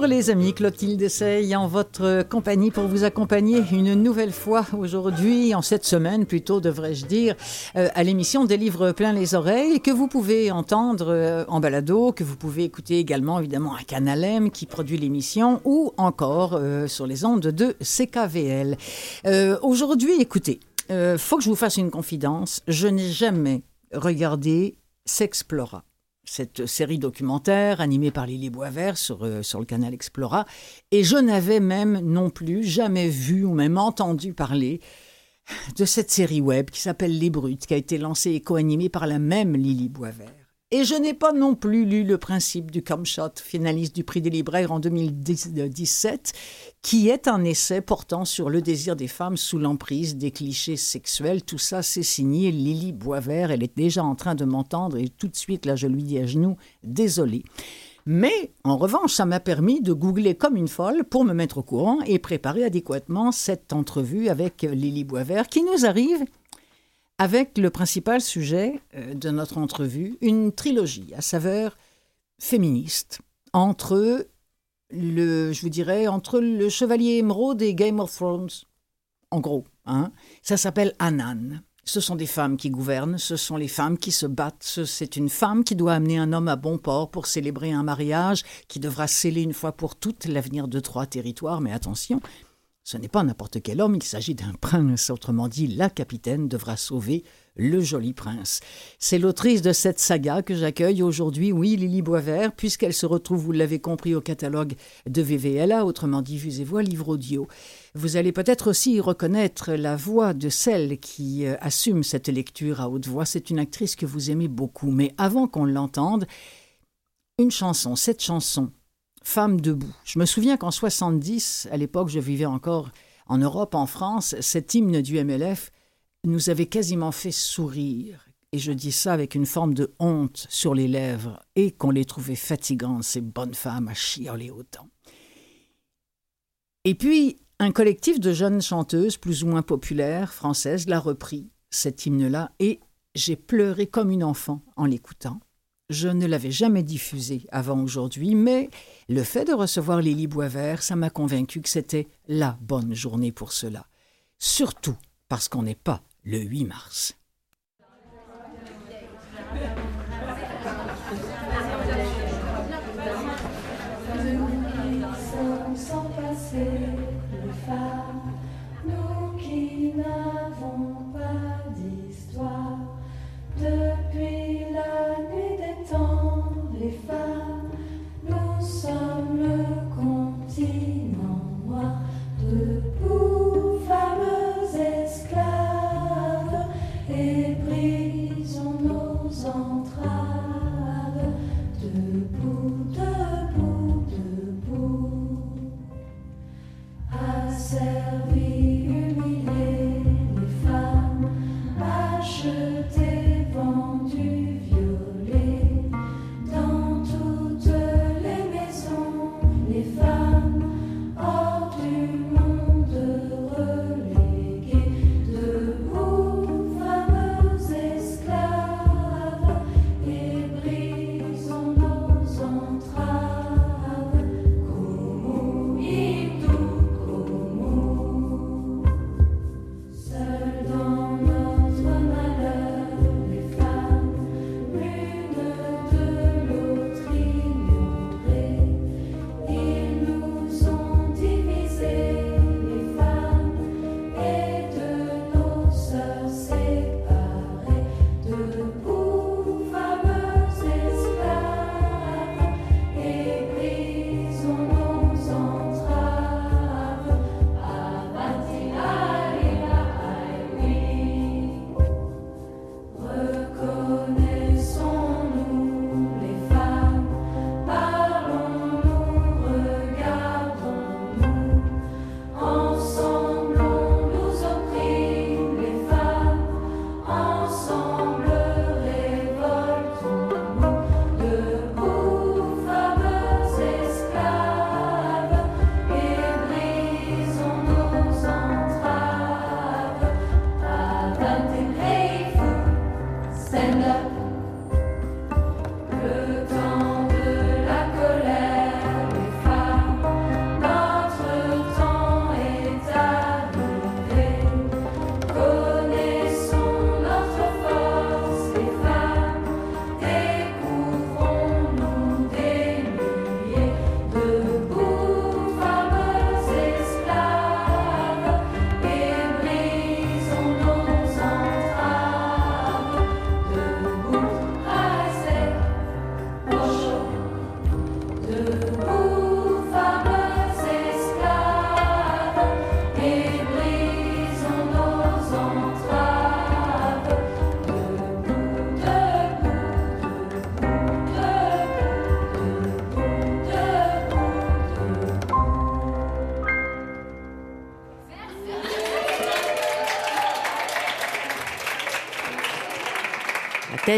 Bonjour les amis, Clotilde Sey en votre compagnie pour vous accompagner une nouvelle fois aujourd'hui, en cette semaine plutôt devrais-je dire, euh, à l'émission des livres plein les oreilles que vous pouvez entendre euh, en balado, que vous pouvez écouter également évidemment à Canal M qui produit l'émission ou encore euh, sur les ondes de CKVL. aujourd'hui, écoutez, faut que je vous fasse une confidence, je n'ai jamais regardé S'Explora cette série documentaire animée par Lily Boisvert sur, euh, sur le canal Explora. Et je n'avais même non plus jamais vu ou même entendu parler de cette série web qui s'appelle Les Brutes, qui a été lancée et co-animée par la même Lily Boisvert. Et je n'ai pas non plus lu le principe du Comshot, finaliste du prix des libraires en 2017, qui est un essai portant sur le désir des femmes sous l'emprise des clichés sexuels. Tout ça, c'est signé Lily Boisvert. Elle est déjà en train de m'entendre et tout de suite, là, je lui dis à genoux, désolé. Mais en revanche, ça m'a permis de googler comme une folle pour me mettre au courant et préparer adéquatement cette entrevue avec Lily Boisvert qui nous arrive avec le principal sujet euh, de notre entrevue, une trilogie à saveur féministe entre le, je vous dirais, entre le Chevalier Émeraude et Game of Thrones, en gros. Hein. Ça s'appelle Anan. Ce sont des femmes qui gouvernent, ce sont les femmes qui se battent. C'est une femme qui doit amener un homme à bon port pour célébrer un mariage qui devra sceller une fois pour toutes l'avenir de trois territoires. Mais attention, ce n'est pas n'importe quel homme, il s'agit d'un prince, autrement dit, la capitaine devra sauver le joli prince. C'est l'autrice de cette saga que j'accueille aujourd'hui, oui, Lily Boisvert, puisqu'elle se retrouve, vous l'avez compris, au catalogue de VVLA, autrement dit, Vues et Voix, livre audio. Vous allez peut-être aussi reconnaître la voix de celle qui euh, assume cette lecture à haute voix. C'est une actrice que vous aimez beaucoup, mais avant qu'on l'entende, une chanson, cette chanson, Femme debout. Je me souviens qu'en 70, à l'époque, je vivais encore en Europe, en France, cet hymne du MLF nous avait quasiment fait sourire. Et je dis ça avec une forme de honte sur les lèvres, et qu'on les trouvait fatigantes, ces bonnes femmes à chialer autant. Et puis, un collectif de jeunes chanteuses, plus ou moins populaires, françaises, l'a repris, cet hymne-là, et j'ai pleuré comme une enfant en l'écoutant. Je ne l'avais jamais diffusé avant aujourd'hui, mais le fait de recevoir Lily Boisvert, ça m'a convaincu que c'était la bonne journée pour cela. Surtout parce qu'on n'est pas le 8 mars.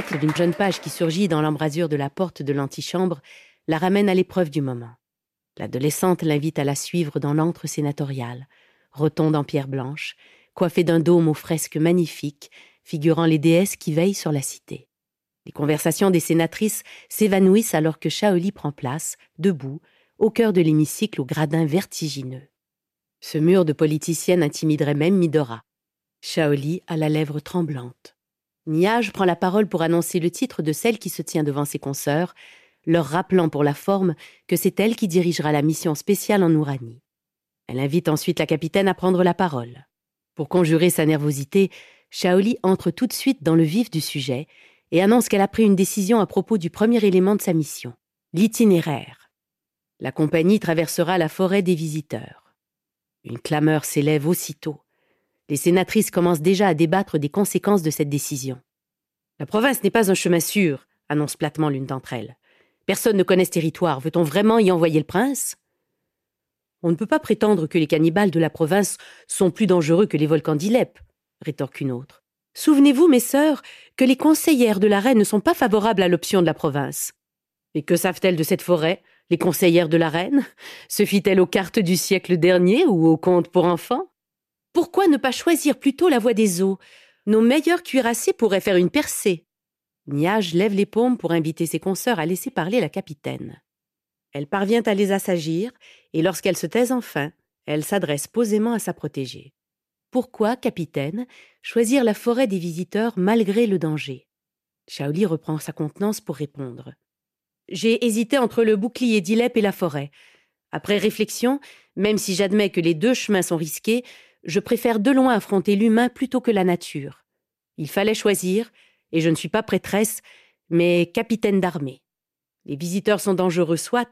Tête d'une jeune page qui surgit dans l'embrasure de la porte de l'antichambre la ramène à l'épreuve du moment. L'adolescente l'invite à la suivre dans l'antre sénatorial, rotonde en pierre blanche, coiffée d'un dôme aux fresques magnifiques, figurant les déesses qui veillent sur la cité. Les conversations des sénatrices s'évanouissent alors que Shaoli prend place, debout, au cœur de l'hémicycle au gradin vertigineux. Ce mur de politicienne intimiderait même Midora. Shaoli a la lèvre tremblante. Niage prend la parole pour annoncer le titre de celle qui se tient devant ses consoeurs, leur rappelant pour la forme que c'est elle qui dirigera la mission spéciale en Ouranie. Elle invite ensuite la capitaine à prendre la parole. Pour conjurer sa nervosité, Shaoli entre tout de suite dans le vif du sujet et annonce qu'elle a pris une décision à propos du premier élément de sa mission, l'itinéraire. La compagnie traversera la forêt des visiteurs. Une clameur s'élève aussitôt. Les sénatrices commencent déjà à débattre des conséquences de cette décision. La province n'est pas un chemin sûr, annonce platement l'une d'entre elles. Personne ne connaît ce territoire. Veut-on vraiment y envoyer le prince On ne peut pas prétendre que les cannibales de la province sont plus dangereux que les volcans d'Ilep, rétorque une autre. Souvenez-vous, mes sœurs, que les conseillères de la reine ne sont pas favorables à l'option de la province. Et que savent-elles de cette forêt, les conseillères de la reine? Se fit-elle aux cartes du siècle dernier ou aux contes pour enfants? Pourquoi ne pas choisir plutôt la voie des eaux? Nos meilleurs cuirassiers pourraient faire une percée. Niage lève les paumes pour inviter ses consoeurs à laisser parler la capitaine. Elle parvient à les assagir, et lorsqu'elle se taise enfin, elle s'adresse posément à sa protégée. Pourquoi, capitaine, choisir la forêt des visiteurs malgré le danger? Shaoli reprend sa contenance pour répondre. J'ai hésité entre le bouclier d'Ilep et la forêt. Après réflexion, même si j'admets que les deux chemins sont risqués, je préfère de loin affronter l'humain plutôt que la nature. Il fallait choisir, et je ne suis pas prêtresse, mais capitaine d'armée. Les visiteurs sont dangereux, soit,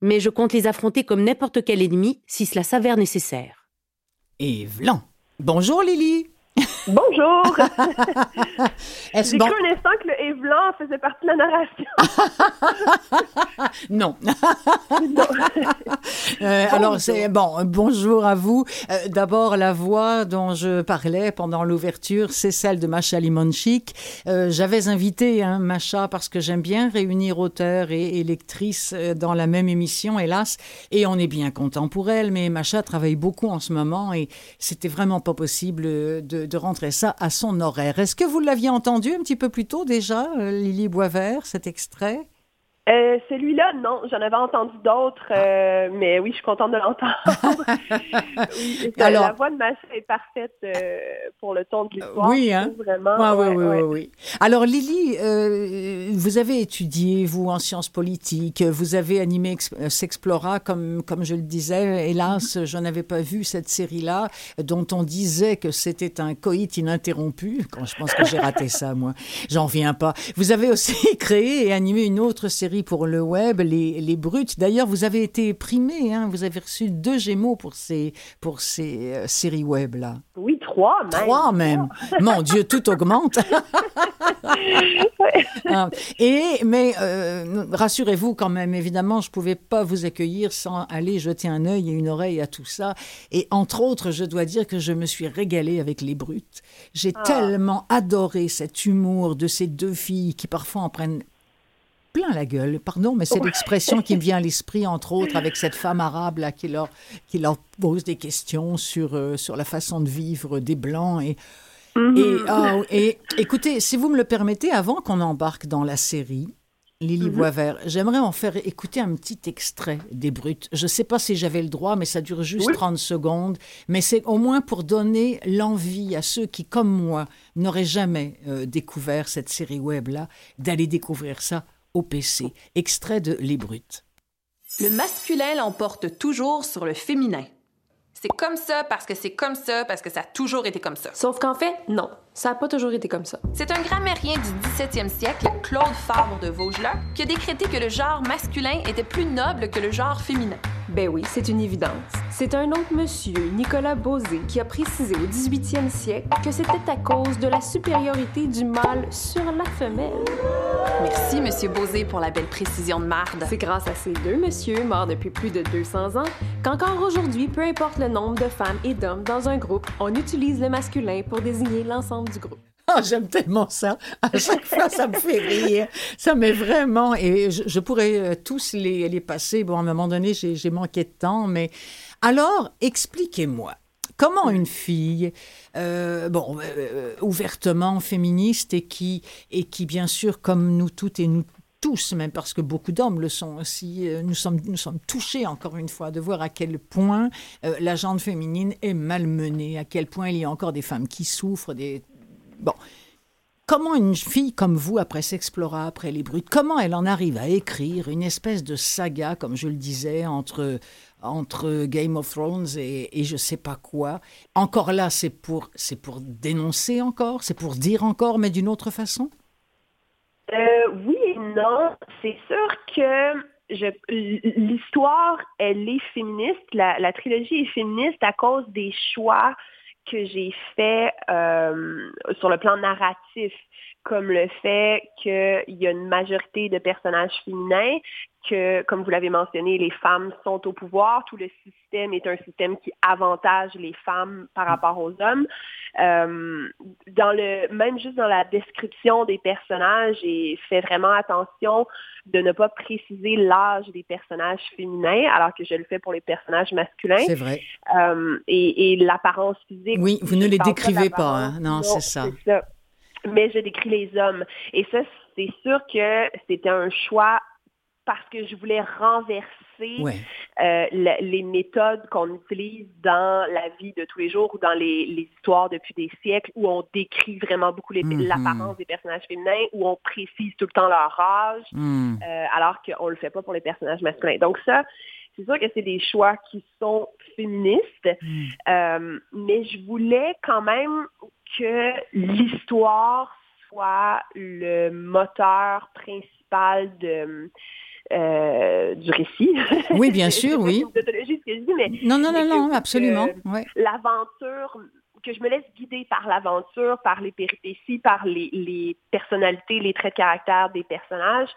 mais je compte les affronter comme n'importe quel ennemi si cela s'avère nécessaire. Et vlan. Bonjour Lily. Bonjour! J'ai bon... cru un instant que le Évlan faisait partie de la narration. non. euh, alors, c'est bon, bonjour à vous. Euh, D'abord, la voix dont je parlais pendant l'ouverture, c'est celle de Macha Limonchik. Euh, J'avais invité hein, Macha parce que j'aime bien réunir auteurs et, et lectrices dans la même émission, hélas, et on est bien content pour elle, mais Macha travaille beaucoup en ce moment et c'était vraiment pas possible de, de rentrer ça à son horaire. Est-ce que vous l'aviez entendu un petit peu plus tôt déjà, euh, Lily Boisvert, cet extrait? Euh, celui-là, non, j'en avais entendu d'autres, euh, mais oui, je suis contente de l'entendre. oui, Alors, la voix de Macha est parfaite euh, pour le ton de l'histoire. Oui, hein? Vraiment. Ouais, oui, oui, oui, Alors, Lily, vous avez étudié, vous, en sciences politiques, vous avez animé S'Explora, comme, comme je le disais. Hélas, mm-hmm. je n'avais pas vu cette série-là, dont on disait que c'était un coït ininterrompu. Quand je pense que j'ai raté ça, moi. J'en viens pas. Vous avez aussi créé et animé une autre série pour le web, les, les Brutes. D'ailleurs, vous avez été primé, hein, vous avez reçu deux Gémeaux pour ces, pour ces euh, séries web-là. Oui, trois même. Trois même. Mon Dieu, tout augmente. Ah, et, mais euh, rassurez-vous quand même, évidemment, je ne pouvais pas vous accueillir sans aller jeter un œil et une oreille à tout ça. Et entre autres, je dois dire que je me suis régalée avec les Brutes. J'ai ah. tellement adoré cet humour de ces deux filles qui parfois en prennent plein la gueule. Pardon, mais c'est l'expression qui me vient à l'esprit, entre autres, avec cette femme arabe là, qui, leur, qui leur pose des questions sur, euh, sur la façon de vivre des Blancs. Et, et, oh, et écoutez, si vous me le permettez, avant qu'on embarque dans la série, Lily mm-hmm. Boisvert, j'aimerais en faire écouter un petit extrait des Brutes. Je ne sais pas si j'avais le droit, mais ça dure juste 30 secondes. Mais c'est au moins pour donner l'envie à ceux qui, comme moi, n'auraient jamais euh, découvert cette série web-là, d'aller découvrir ça au PC. Extrait de Les Brutes. Le masculin l'emporte toujours sur le féminin. C'est comme ça parce que c'est comme ça parce que ça a toujours été comme ça. Sauf qu'en fait, non, ça n'a pas toujours été comme ça. C'est un grammairien du 17e siècle, Claude Fabre de Vaugelas, qui a décrété que le genre masculin était plus noble que le genre féminin. Ben oui, c'est une évidence. C'est un autre monsieur, Nicolas Bosé, qui a précisé au 18e siècle que c'était à cause de la supériorité du mâle sur la femelle. Merci, monsieur Bosé, pour la belle précision de marde. C'est grâce à ces deux messieurs, morts depuis plus de 200 ans, qu'encore aujourd'hui, peu importe le nombre de femmes et d'hommes dans un groupe, on utilise le masculin pour désigner l'ensemble du groupe. Ah, j'aime tellement ça. À chaque fois, ça me fait rire. Ça m'est vraiment. Et je, pourrais euh, tous les, les, passer. Bon, à un moment donné, j'ai manqué de temps. Mais alors, expliquez-moi. Comment une fille, euh, bon, euh, ouvertement féministe et qui, et qui, bien sûr, comme nous toutes et nous tous, même parce que beaucoup d'hommes le sont aussi, nous sommes, nous sommes touchés, encore une fois, de voir à quel point la gente féminine est malmenée, à quel point il y a encore des femmes qui souffrent, des, Bon. Comment une fille comme vous, après S'Explora, après Les Brutes, comment elle en arrive à écrire une espèce de saga, comme je le disais, entre, entre Game of Thrones et, et je sais pas quoi? Encore là, c'est pour, c'est pour dénoncer encore, c'est pour dire encore, mais d'une autre façon? Euh, Oui et non. C'est sûr que l'histoire, elle est féministe. La, la, trilogie est féministe à cause des choix que j'ai fait euh, sur le plan narratif, comme le fait qu'il y a une majorité de personnages féminins, que, comme vous l'avez mentionné, les femmes sont au pouvoir, tout le système est un système qui avantage les femmes par rapport aux hommes. Euh, dans le, même juste dans la description des personnages, j'ai fait vraiment attention de ne pas préciser l'âge des personnages féminins, alors que je le fais pour les personnages masculins. C'est vrai. Euh, et, l'apparence physique. Oui, vous ne les décrivez pas, hein? non, c'est ça. ça. Mais je décris les hommes. Et ça, c'est sûr que c'était un choix parce que je voulais renverser euh, les méthodes qu'on utilise dans la vie de tous les jours ou dans les, histoires depuis des siècles où on décrit vraiment beaucoup mm-hmm. l'apparence des personnages féminins, où on précise tout le temps leur âge, mm. euh, alors qu'on ne le fait pas pour les personnages masculins. Donc ça, c'est sûr que c'est des choix qui sont féministes, mm. euh, mais je voulais quand même que l'histoire soit le moteur principal de euh, du récit. Oui, bien sûr, oui. mais, non, non, non, non, absolument. L'aventure, que je me laisse guider par l'aventure, par les péripéties, par les, personnalités, les traits de caractère des personnages,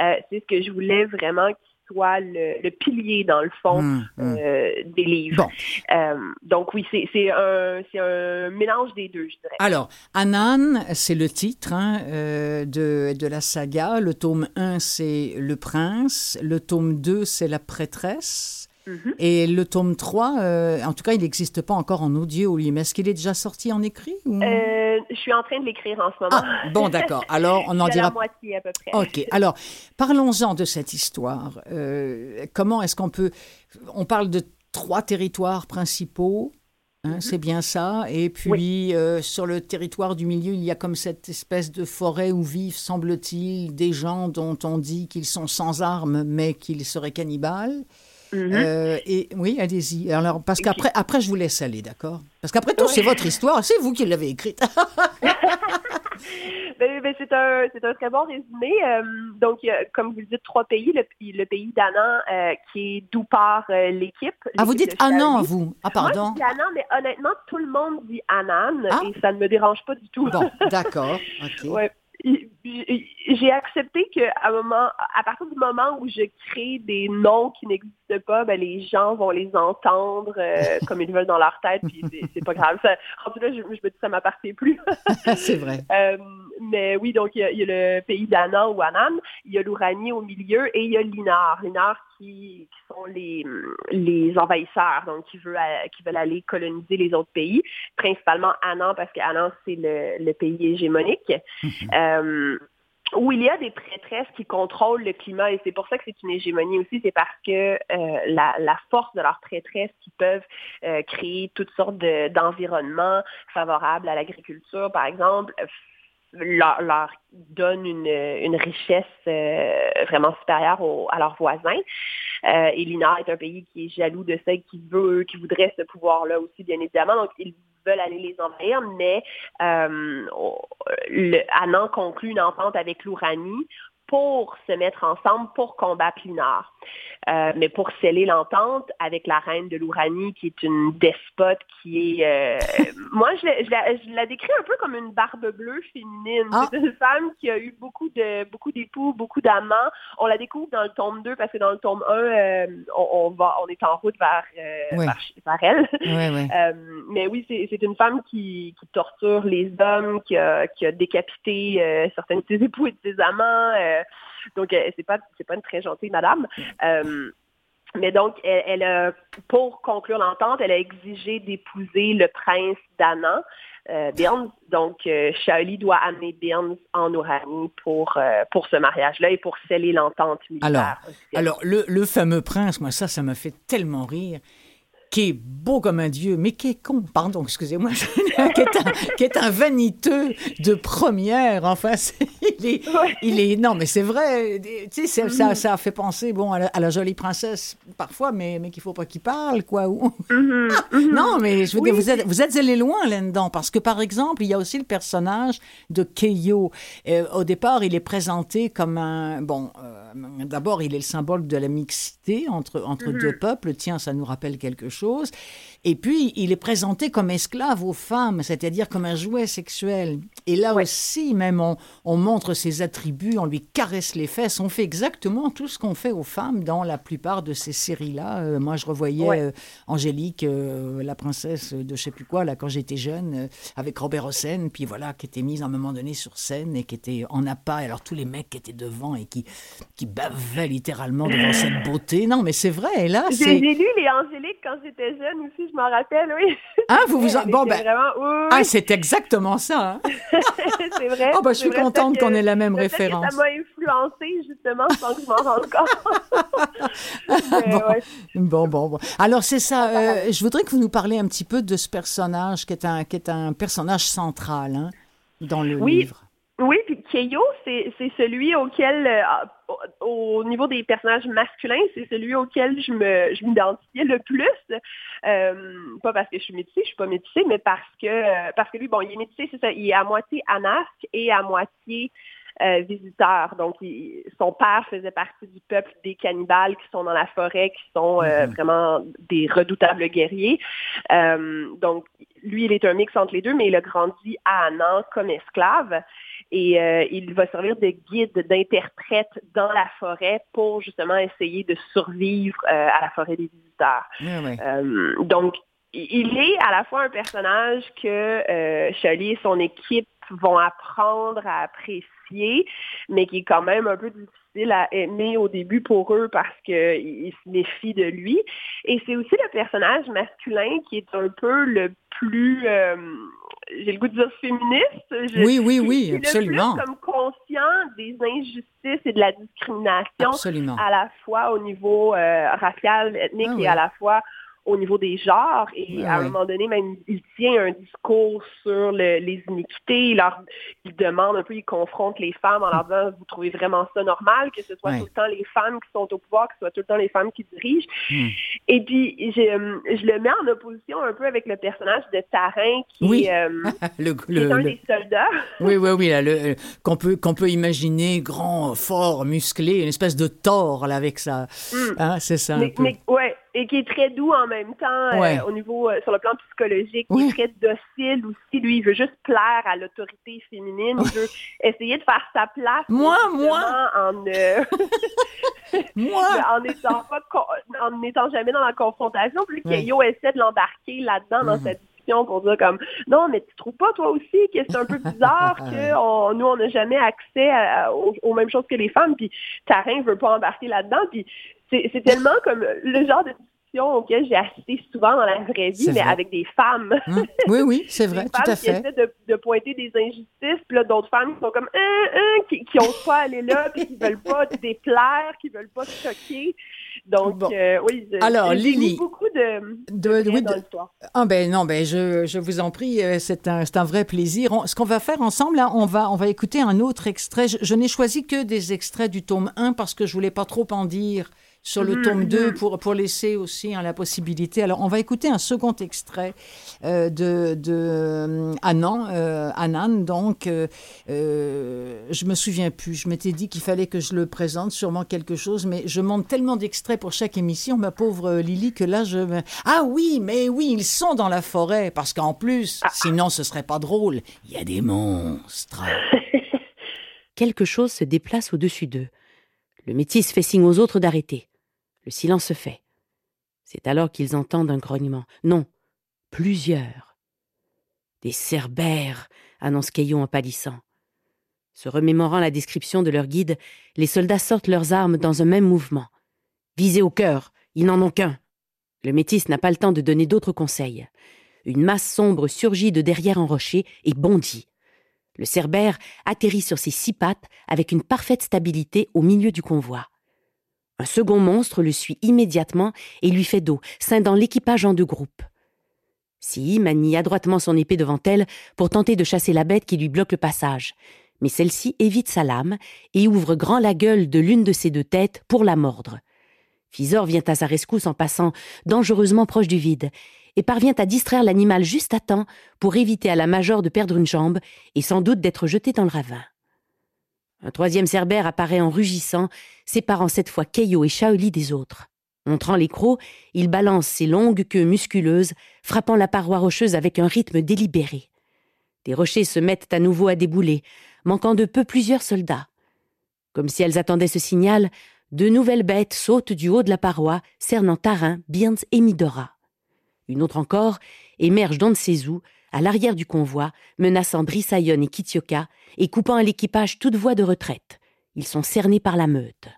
euh, c'est ce que je voulais vraiment soit le, pilier, dans le fond, hum, hum. Euh, des livres. Euh, donc oui, c'est un, un, mélange des deux, je dirais. Alors, Anan, c'est le titre hein, euh, de, de, la saga. Le tome 1, c'est Le Prince. Le tome 2, c'est La Prêtresse. Mhm. Et le tome 3, euh, en tout cas, il n'existe pas encore en audio, lui. Mais est-ce qu'il est déjà sorti en écrit euh, Je suis en train de l'écrire en ce moment. Ah, bon, d'accord. Alors, on en dira... la moitié à peu près. OK. Alors, parlons-en de cette histoire. Euh, comment est-ce qu'on peut... On parle de trois territoires principaux. Hein, mhm. C'est bien ça. Et puis, sur le territoire du milieu, il y a comme cette espèce de forêt où vivent, semble-t-il, des gens dont on dit qu'ils sont sans armes, mais qu'ils seraient cannibales. Mm-hmm. Euh, et oui, allez-y. Alors, parce qu'après, après, je vous laisse aller, d'accord? Parce qu'après tout, c'est votre histoire, c'est vous qui l'avez écrite. Ben, ben, c'est un, un, très bon résumé. Euh, donc, comme vous le dites, trois pays. Le, pays d'Anan, euh, qui est d'où part l'équipe. Ah, vous dites Anan, vous? Ah, pardon. Moi, je dis Anan, mais honnêtement, tout le monde dit Anan ah. et ça ne me dérange pas du tout. Bon, d'accord. OK. Ouais j'ai accepté qu'à un moment, à partir du moment où je crée des noms qui n'existent pas, ben, les gens vont les entendre euh, comme ils veulent dans leur tête, puis c'est pas grave. Ça, en tout cas, je, me dis que ça m'appartient plus. c'est vrai. Euh, mais oui, donc il y, a, le pays d'Anan ou Anan, il y a l'Ouranie au milieu et il y a l'Inar. L'Inar qui, qui, sont les, les envahisseurs, donc qui, veut, qui veulent aller coloniser les autres pays, principalement Anan, parce qu'Anan, c'est le, le, pays hégémonique. Mhm. Euh, où il y a des prêtresses qui contrôlent le climat et c'est pour ça que c'est une hégémonie aussi, c'est parce que euh, la, force de leurs prêtresses qui peuvent euh, créer toutes sortes d'environnements favorables à l'agriculture, par exemple, leur, leur donne une, une richesse euh, vraiment supérieure à leurs voisins. et l'INA est un pays qui est jaloux de ça qui veut, qui voudrait ce pouvoir-là aussi, bien évidemment. Donc, ils veulent aller les envahir, mais euh, Annan conclut une entente avec l'Ouranie pour se mettre ensemble pour combattre Linard. Euh, mais pour sceller l'entente avec la reine de l'Ouranie, qui est une despote, qui est... Euh, moi, je la, je, la, je la, décris un peu comme une barbe bleue féminine. Ah. C'est une femme qui a eu beaucoup de beaucoup d'époux, beaucoup d'amants. On la découvre dans le tome 2 parce que dans le tome 1, euh, on, on, va, on est en route vers, euh, ouais. vers, vers, elle. Ouais, ouais. mais oui, c'est une femme qui, qui, torture les hommes, qui a, qui a décapité certains de ses époux et de ses amants. Donc, c'est pas, c'est pas une très gentille madame. Euh, mais donc, elle, elle pour conclure l'entente, elle a exigé d'épouser le prince d'Anna, euh, Birns. Donc, euh, Shaoli doit amener Birns en Oranie pour, euh, pour ce mariage-là et pour sceller l'entente militaire. Alors, alors le, le, fameux prince, moi, ça, ça me fait tellement rire qui est beau comme un dieu, mais qui est con, pardon, excusez-moi, qui, est un, qui est un vaniteux de première. Enfin, il est, ouais. il est, non, mais c'est vrai. Tu sais, ça, ça fait penser, bon, à la, à la jolie princesse parfois, mais, mais qu'il faut pas qu'il parle, quoi. Ou... Mm -hmm. non, mais je veux oui, dire, vous êtes, vous êtes allé loin là-dedans, parce que par exemple, il y a aussi le personnage de Keio. Euh, au départ, il est présenté comme un, bon, euh, d'abord, il est le symbole de la mixité entre entre mm -hmm. deux peuples. Tiens, ça nous rappelle quelque chose. chose. Et puis, il est présenté comme esclave aux femmes, c'est-à-dire comme un jouet sexuel. Et là ouais. aussi, même, on, on, montre ses attributs, on lui caresse les fesses, on fait exactement tout ce qu'on fait aux femmes dans la plupart de ces séries-là. Euh, moi, je revoyais ouais. euh, Angélique, euh, la princesse de je sais plus quoi, là, quand j'étais jeune, avec Robert Hossein, puis voilà, qui était mise à un moment donné sur scène et qui était en appât. Alors, tous les mecs qui étaient devant et qui, qui bavaient littéralement devant cette beauté. Non, mais c'est vrai, et là, c'est... J'ai lu les Angéliques quand j'étais jeune aussi, je m'en rappelle, oui. Ah, vous vous en... Bon, ben... Vraiment... Oui, ah, c'est exactement ça. Hein? c'est vrai. Oh, ben, je suis contente qu'on ait la même référence. ça m'a influencé, justement, sans que je m'en rende compte. bon. Ouais. bon, bon, bon. Alors, c'est ça. Euh, je voudrais que vous nous parliez un petit peu de ce personnage qui est un, qui est un personnage central hein, dans le oui. livre. Keio, c'est celui auquel, euh, au niveau des personnages masculins, c'est celui auquel je je m'identifiais le plus. Euh, pas parce que je suis métissée, je suis pas métissée, mais parce que parce que lui, bon, il est métissé, c'est ça, il est à moitié anasque et à moitié euh, visiteur. Donc, il, son père faisait partie du peuple des cannibales qui sont dans la forêt, qui sont euh, -hmm. vraiment des redoutables guerriers. Euh, donc, lui, il est un mix entre les deux, mais il a grandi à Annan comme esclave et euh, il va servir de guide, d'interprète dans la forêt pour justement essayer de survivre euh, à la forêt des visiteurs. Oui. Euh, donc, il est à la fois un personnage que euh, Charlie et son équipe vont apprendre à apprécier, mais qui est quand même un peu difficile à aimer au début pour eux parce qu'ils se méfient de lui. Et c'est aussi le personnage masculin qui est un peu le plus, euh, j'ai le goût de dire féministe. Je, oui, oui, oui, qui, absolument. Le plus comme conscient des injustices et de la discrimination, absolument. à la fois au niveau euh, racial, ethnique ah, et oui. à la fois au niveau des genres et ouais, à un moment donné même il tient un discours sur le, les iniquités il, leur, il demande un peu il confronte les femmes en leur disant vous trouvez vraiment ça normal que ce soit ouais. tout le temps les femmes qui sont au pouvoir que ce soit tout le temps les femmes qui dirigent? Hmm. et puis je, je, le mets en opposition un peu avec le personnage de Tarin qui, oui. euh, le, qui est un des soldats oui oui oui le, qu'on peut qu'on peut imaginer grand fort musclé une espèce de Thor là avec ça hein, c'est ça mais, mais, ouais et qui est très doux en même temps ouais. euh, au niveau euh, sur le plan psychologique, oui. il est très docile aussi. Lui, il veut juste plaire à l'autorité féminine. Il veut essayer de faire sa place. Moi, moi, en euh, moi, en n'étant en jamais dans la confrontation. Ouais. Keio essaie de l'embarquer là-dedans dans mmh. cette pour dire comme non mais tu trouves pas toi aussi que c'est un peu bizarre que on, nous on n'a jamais accès à, à, aux, aux, mêmes choses que les femmes puis Tarin veut pas embarquer là-dedans puis c'est tellement comme le genre de discussion auquel j'ai assisté souvent dans la vraie vie mais vrai. avec des femmes mmh. oui oui c'est vrai tout à fait qui essaient de, de, pointer des injustices puis là d'autres femmes qui sont comme hein, hein, qui, qui osent pas aller là puis qui veulent pas déplaire qui veulent pas choquer donc, bon. euh, oui, je, Alors, Lily, beaucoup de, de, de, oui, de Ah ben non, ben je, je vous en prie, euh, c'est un, un vrai plaisir. On, ce qu'on va faire ensemble, là, on va, on va écouter un autre extrait. Je, je n'ai choisi que des extraits du tome 1 parce que je voulais pas trop en dire sur le Mhm, tome 2 mhm. pour, pour laisser aussi hein, la possibilité. Alors, on va écouter un second extrait euh, de, de euh, Annan, euh, Annan. Donc, euh, euh, je me souviens plus. Je m'étais dit qu'il fallait que je le présente, sûrement quelque chose, mais je monte tellement d'extraits pour chaque émission, ma pauvre Lily, que là, je. me- Ah oui, mais oui, ils sont dans la forêt, parce qu'en plus, sinon, ce serait pas drôle. Il y a des monstres. Quelque chose se déplace au-dessus d'eux. Le métis fait signe aux autres d'arrêter. Le silence se fait. C'est alors qu'ils entendent un grognement. Non, plusieurs. Des cerbères, annonce Caillot en pâlissant. Se remémorant la description de leur guide, les soldats sortent leurs armes dans un même mouvement. Visez au cœur, ils n'en ont qu'un. Le métis n'a pas le temps de donner d'autres conseils. Une masse sombre surgit de derrière un rocher et bondit. Le cerbère atterrit sur ses six pattes avec une parfaite stabilité au milieu du convoi. Un second monstre le suit immédiatement et lui fait dos, scindant l'équipage en deux groupes. Si manie adroitement son épée devant elle pour tenter de chasser la bête qui lui bloque le passage, mais celle-ci évite sa lame et ouvre grand la gueule de l'une de ses deux têtes pour la mordre. Fisor vient à sa rescousse en passant dangereusement proche du vide et parvient à distraire l'animal juste à temps pour éviter à la major de perdre une jambe et sans doute d'être jeté dans le ravin. Un troisième cerbère apparaît en rugissant, séparant cette fois Keio et Shaoli des autres. Montrant les crocs, il balance ses longues queues musculeuses, frappant la paroi rocheuse avec un rythme délibéré. Des rochers se mettent à nouveau à débouler, manquant de peu plusieurs soldats. Comme si elles attendaient ce signal, de nouvelles bêtes sautent du haut de la paroi, cernant Tarin, Birns et Midora. Une autre encore émerge d'Onsezu, à l'arrière du convoi, menaçant Drisayon et Kitioka et coupant à l'équipage toute voie de retraite. Ils sont cernés par la meute.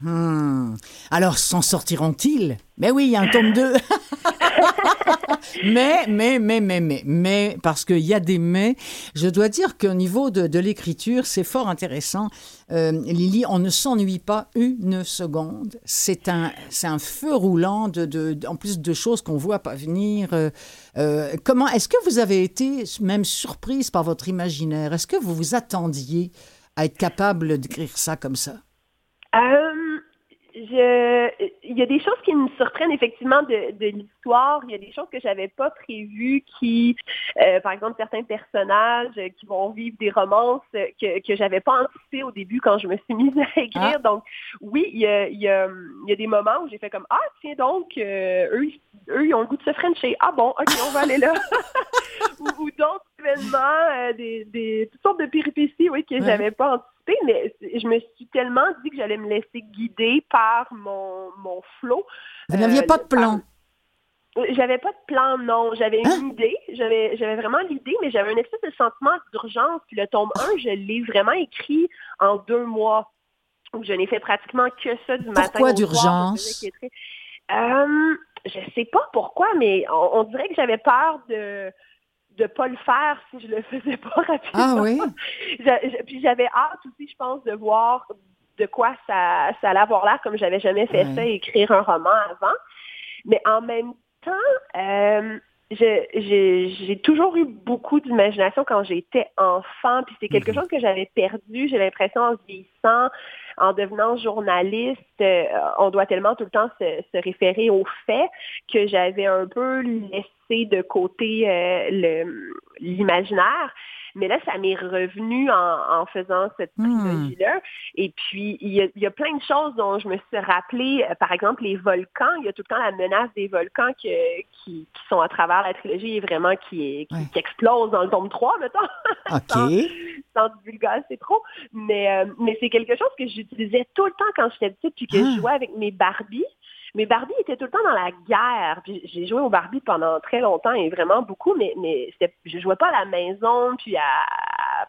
Hmm. Alors, s'en sortiront-ils? Mais oui, il y a un tome 2. mais, mais, mais, mais, mais, mais, parce qu'il y a des mais, je dois dire qu'au niveau de, l'écriture, c'est fort intéressant. Euh, Lily, on ne s'ennuie pas une seconde. C'est un, un feu roulant, de, en plus de choses qu'on voit pas venir. Euh, euh, comment, est-ce que vous avez été même surprise par votre imaginaire? Est-ce que vous vous attendiez à être capable d'écrire ça comme ça? Je, il y a des choses qui me surprennent effectivement de, de l'histoire. Il y a des choses que j'avais pas prévues qui, euh, par exemple, certains personnages qui vont vivre des romances que, que j'avais pas anticipé au début quand je me suis mise à écrire. Donc, oui, il y a, il y, a, il y a des moments où j'ai fait comme, ah, tiens donc, euh, eux, ils- eux, ils ont le goût de se frencher. Ah bon, ok, on va aller là. ou ou d'autres événements, euh, des, des, toutes sortes de péripéties, oui, que Ouais. j'avais pas anticipées, mais je me suis tellement dit que j'allais me laisser guider par mon, mon flow. Vous n'aviez Euh, pas de plan? Par- J'avais pas de plan, non. J'avais Hein? une idée. J'avais, j'avais vraiment l'idée, mais j'avais un espèce de sentiment d'urgence. Puis le tome 1, je l'ai vraiment écrit en deux mois. Donc, je n'ai fait pratiquement que ça du matin Pourquoi d'urgence? Euh, je sais pas pourquoi, mais on, on dirait que j'avais peur de de pas le faire si je le faisais pas rapidement. Ah oui puis j'avais hâte aussi, je pense, de voir de quoi ça, ça allait avoir l'air, comme j'avais jamais fait Ouais. ça, écrire un roman avant. Mais en même temps, euh, j'ai toujours eu beaucoup d'imagination quand j'étais enfant, puis c'est quelque Mhm. chose que j'avais perdu, j'ai l'impression, en vieillissant, en devenant journaliste, euh, on doit tellement tout le temps se, se référer aux faits que j'avais un peu laissé de côté euh, le- l'imaginaire. Mais là, ça m'est revenu en, en faisant cette Hmm. trilogie-là. Et puis, il y, a, il y a plein de choses dont je me suis rappelé. Euh, Par exemple, les volcans. Il y a tout le temps la menace des volcans que- qui, qui sont à travers la trilogie et vraiment qui, est- qui, Ouais. qui explosent dans le tome 3, mettons OK. sans divulgacher c'est trop, mais, euh, mais c'est quelque chose que j'utilisais tout le temps quand j'étais petite, puis que Ah. je jouais avec mes Barbies. Mes Barbies étaient tout le temps dans la guerre. Puis j'ai joué aux Barbies pendant très longtemps et vraiment beaucoup, mais, mais c'était- je jouais pas à la maison, puis à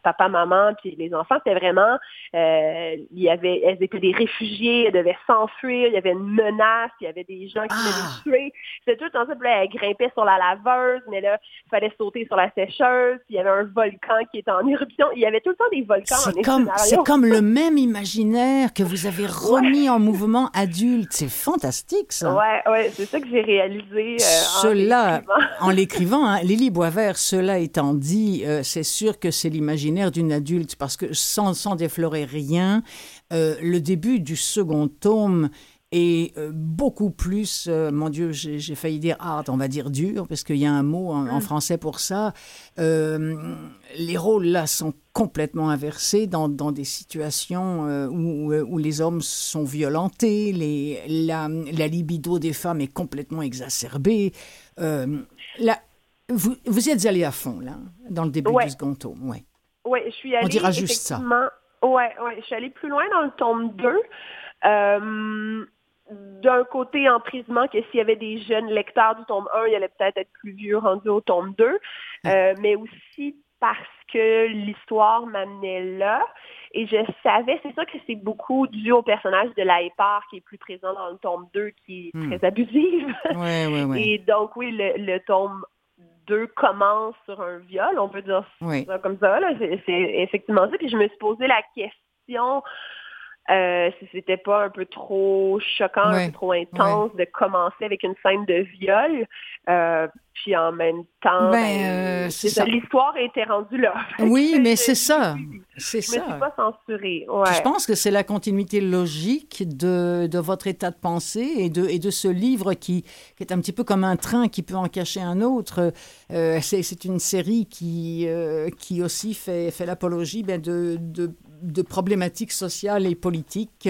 papa, maman, puis les enfants. C'était vraiment, euh, il y avait, elles étaient des réfugiés, elles devaient s'enfuir, il y avait une menace, il y avait des gens qui Ah. voulaient les tuer. C'était tout le temps ça. Puis là, elles grimpaient sur la laveuse, mais là, il fallait sauter sur la sécheuse. Puis il y avait un volcan qui était en éruption. Il y avait tout le temps des volcans C'est comme, c'est comme le même imaginaire que vous avez remis en mouvement adulte. C'est fantastique, ça. Ouais, ouais, c'est ça que j'ai réalisé. euh, en Cela, l'écrivant. en l'écrivant, hein, Lily Boisvert, cela étant dit, euh, c'est sûr que c'est l'imaginaire d'une adulte, parce que sans, sans déflorer rien, euh, le début du second tome et euh, beaucoup plus, euh, mon Dieu, j'ai failli dire hard, on va dire dur, parce qu'il y a un mot en, en mm. français pour ça. Euh, les rôles là sont complètement inversés dans, dans des situations où, où, les hommes sont violentés, les, la, la, libido des femmes est complètement exacerbée. là, vous, vous êtes allé à fond, là, dans le début du second tome, oui. Oui, je suis allée. On dira juste ça. Oui, ouais, je suis allée plus loin dans le tome 2. D'un côté emprisement que s'il y avait des jeunes lecteurs du tome 1, il allait peut-être être plus vieux rendu au tome 2, euh, mais aussi parce que l'histoire m'amenait là. Et je savais, c'est ça que c'est beaucoup dû au personnage de Laépar qui est plus présent dans le tome 2, qui est hmm. très abusive. Ouais, ouais, ouais. Et donc, oui, le, tome 2 commence sur un viol, on peut dire ça comme ça. C'est effectivement ça. Puis je me suis posé la question euh, si c'était pas un peu trop choquant, un peu trop intense de commencer avec une scène de viol. Euh, puis en même temps, ben, ben euh, l'histoire était rendue là. Oui, mais c'est ça. C'est ça. Je me suis pas censurée. Je pense que c'est la continuité logique de, de, votre état de pensée et de, et de ce livre qui, qui, est un petit peu comme un train qui peut en cacher un autre. Euh, c'est une série qui, euh, qui aussi fait, fait l'apologie ben, de, de, de, problématiques sociales et politiques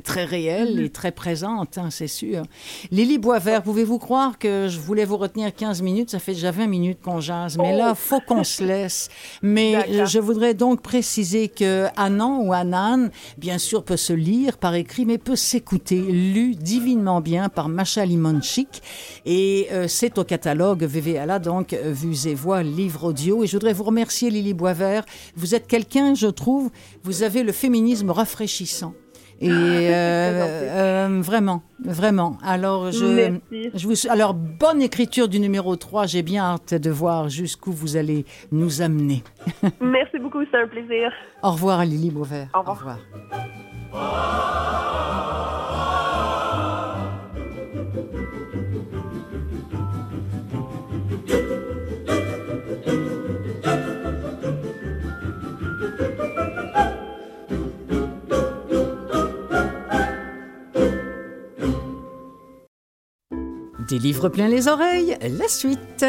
très réelle mhm. et très présente, hein, c'est sûr. Lily Boisvert, pouvez-vous croire que je voulais vous retenir 15 minutes? Ça fait déjà 20 minutes qu'on jase, mais là, là, oh! faut qu'on se laisse. Mais je voudrais donc préciser que Anan ou Anan, bien sûr, peut se lire par écrit, mais peut s'écouter, lu divinement bien par Macha Limonchik. Et euh, c'est au catalogue VVALA, donc, Vues et Voix, livre audio. Et je voudrais vous remercier, Lily Boisvert. Vous êtes quelqu'un, je trouve, vous avez le féminisme rafraîchissant. Et euh, euh, vraiment, vraiment. Alors, je, je vous, alors, bonne écriture du numéro 3. J'ai bien hâte de voir jusqu'où vous allez nous amener. Merci beaucoup, c'est un plaisir. Au revoir, Lily Beauvert. Au revoir. Au revoir. Des livres plein les oreilles, la suite.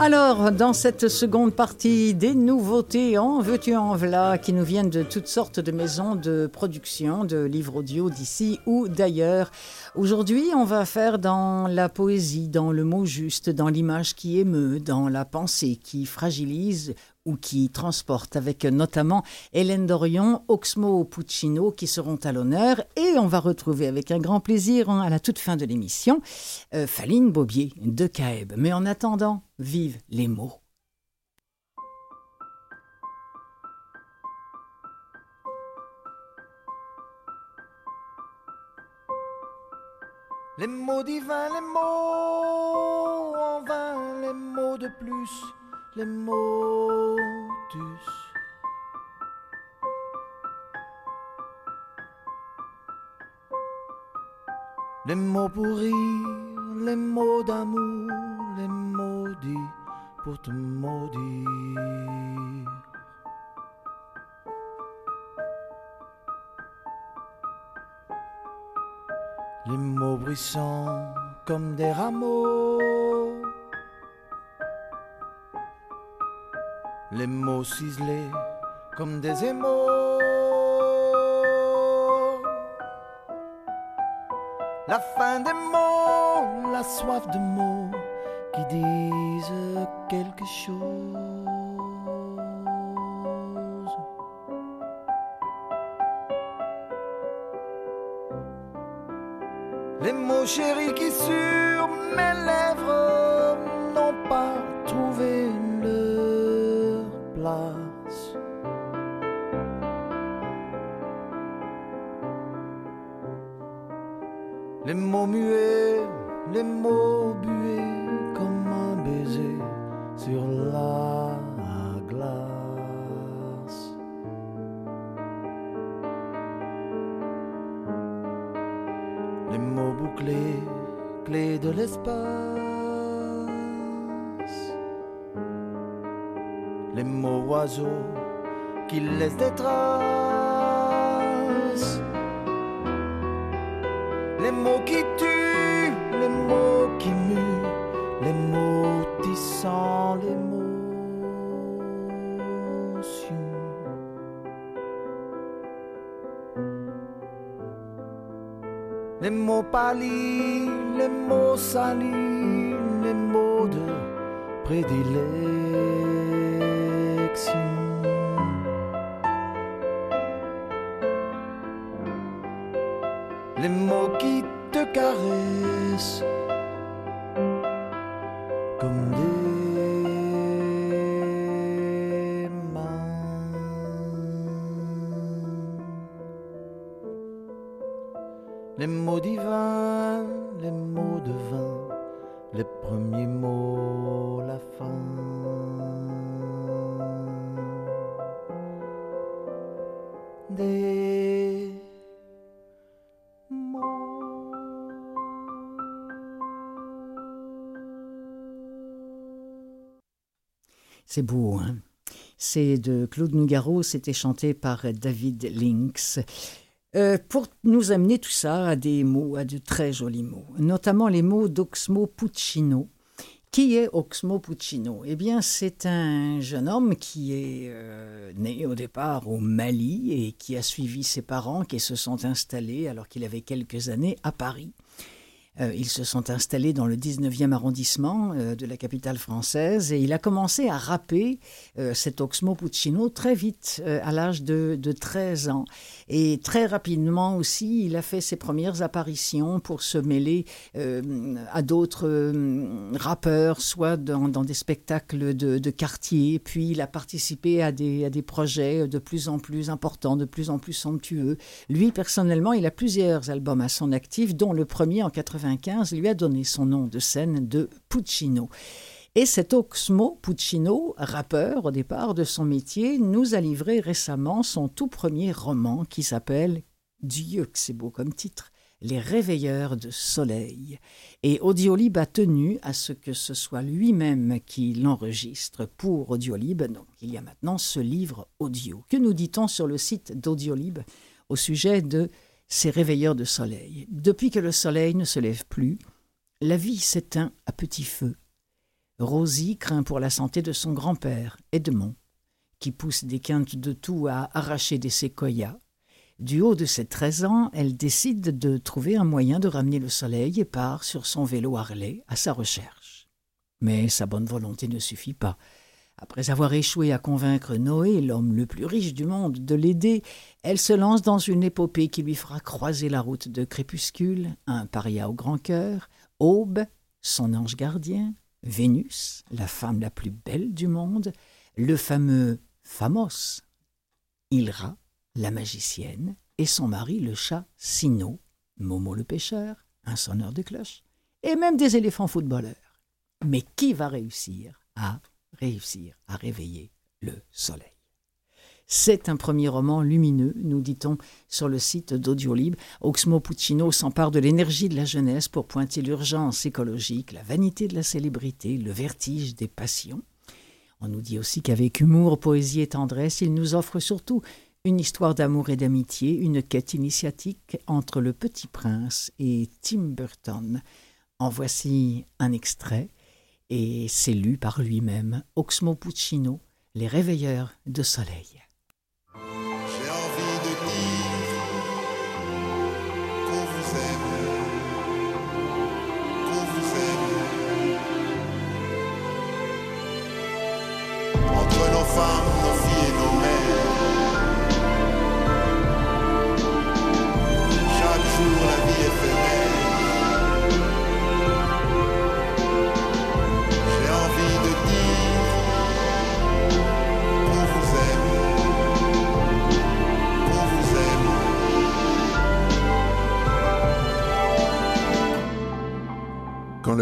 Alors, dans cette seconde partie, des nouveautés en veux-tu en voilà qui nous viennent de toutes sortes de maisons de production de livres audio d'ici ou d'ailleurs. Aujourd'hui, on va faire dans la poésie, dans le mot juste, dans l'image qui émeut, dans la pensée qui fragilise ou qui transporte, avec notamment Hélène Dorion, Oxmo Puccino qui seront à l'honneur. Et on va retrouver avec un grand plaisir, hein, à la toute fin de l'émission, euh, Faline Bobier de Caeb. Mais en attendant, vive les mots. Les mots divins, les mots en vain, les mots de plus les motus. Les mots pour rire, les mots d'amour, les maudits pour te maudire. Les mots bruissants comme des rameaux les mots ciselés comme des émaux. La fin des mots, la soif de mots qui disent quelque chose. Les mots chéris qui sur mes lèvres oiseaux qui laissent des traces. C'est beau, hein C'est de Claude Nougaro, c'était chanté par David Lynx. Euh, pour nous amener tout ça à des mots, à de très jolis mots, notamment les mots d'Oxmo Puccino. Qui est Oxmo Puccino? Eh bien, c'est un jeune homme qui est euh, né au départ au Mali et qui a suivi ses parents qui se sont installés alors qu'il avait quelques années à Paris. Euh, ils se sont installés dans le 19e arrondissement euh, de la capitale française et il a commencé à rapper euh, cet Oxmo Puccino très vite, euh, à l'âge de, de 13 ans. Et très rapidement aussi, il a fait ses premières apparitions pour se mêler à d'autres rappeurs, soit dans, des spectacles de, de quartier, puis il a participé à des, à des projets de plus en plus importants, de plus en plus somptueux. Lui, personnellement, il a plusieurs albums à son actif, dont le premier en 95 lui a donné son nom de scène de Puccino. Et cet Oxmo Puccino, rappeur au départ de son métier, nous a livré récemment son tout premier roman qui s'appelle Dieu que c'est beau comme titre, Les Réveilleurs de Soleil. Et Audiolib a tenu à ce que ce soit lui-même qui l'enregistre pour Audiolib. Donc il y a maintenant ce livre audio. Que nous dit-on sur le site d'Audiolib au sujet de ces réveilleurs de soleil Depuis que le soleil ne se lève plus, la vie s'éteint à petit feu. Rosie craint pour la santé de son grand-père, Edmond, qui pousse des quintes de tout à arracher des séquoias. Du haut de ses 13 ans, elle décide de trouver un moyen de ramener le soleil et part sur son vélo Harley à sa recherche. Mais sa bonne volonté ne suffit pas. Après avoir échoué à convaincre Noé, l'homme le plus riche du monde, de l'aider, elle se lance dans une épopée qui lui fera croiser la route de Crépuscule, un paria au grand cœur, Aube, son ange gardien, Vénus, la femme la plus belle du monde, le fameux Famos, Ilra, la magicienne, et son mari, le chat Sino, Momo le pêcheur, un sonneur de cloche, et même des éléphants footballeurs. Mais qui va réussir à réussir à réveiller le soleil c'est un premier roman lumineux, nous dit-on sur le site d'Audiolib. Oxmo Puccino s'empare de l'énergie de la jeunesse pour pointer l'urgence écologique, la vanité de la célébrité, le vertige des passions. On nous dit aussi qu'avec humour, poésie et tendresse, il nous offre surtout une histoire d'amour et d'amitié, une quête initiatique entre le petit prince et Tim Burton. En voici un extrait, et c'est lu par lui-même, Oxmo Puccino, Les réveilleurs de soleil.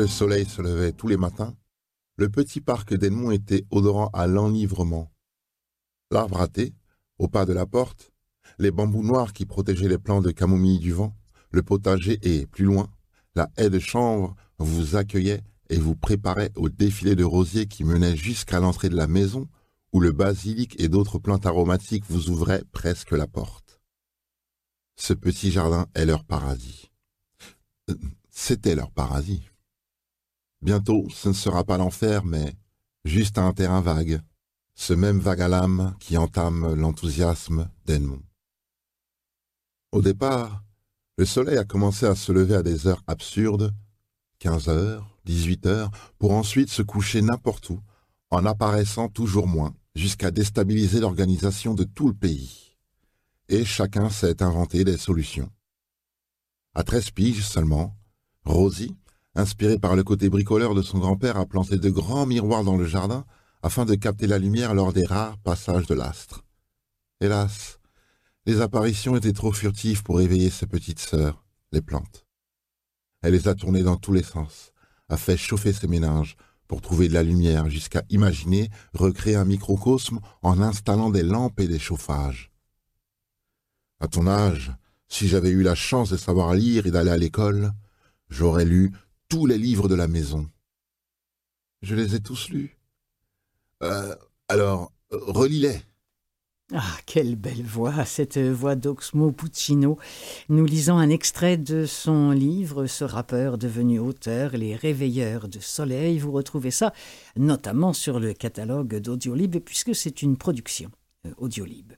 Le soleil se levait tous les matins, le petit parc d'Edmond était odorant à l'enivrement. L'arbre à thé, au pas de la porte, les bambous noirs qui protégeaient les plants de camomille du vent, le potager et, plus loin, la haie de chanvre vous accueillait et vous préparait au défilé de rosiers qui menait jusqu'à l'entrée de la maison, où le basilic et d'autres plantes aromatiques vous ouvraient presque la porte. Ce petit jardin est leur paradis. Euh, c'était leur paradis. Bientôt, ce ne sera pas l'enfer, mais juste un terrain vague, ce même vague à l'âme qui entame l'enthousiasme d'Edmond. Au départ, le soleil a commencé à se lever à des heures absurdes, 15 heures, 18 heures, pour ensuite se coucher n'importe où, en apparaissant toujours moins, jusqu'à déstabiliser l'organisation de tout le pays. Et chacun s'est inventé des solutions. À treize piges seulement, Rosie, inspirée par le côté bricoleur de son grand-père, a planté de grands miroirs dans le jardin afin de capter la lumière lors des rares passages de l'astre. Hélas, les apparitions étaient trop furtives pour éveiller ses petites sœurs, les plantes. Elle les a tournées dans tous les sens, a fait chauffer ses méninges pour trouver de la lumière jusqu'à imaginer recréer un microcosme en installant des lampes et des chauffages. À ton âge, si j'avais eu la chance de savoir lire et d'aller à l'école, j'aurais lu tous les livres de la maison. Je les ai tous lus. Euh, alors, relis-les. Ah, quelle belle voix, cette voix d'Oxmo Puccino. Nous lisons un extrait de son livre, ce rappeur devenu auteur, Les Réveilleurs de Soleil. Vous retrouvez ça notamment sur le catalogue d'Audiolib, puisque c'est une production euh, Audiolib.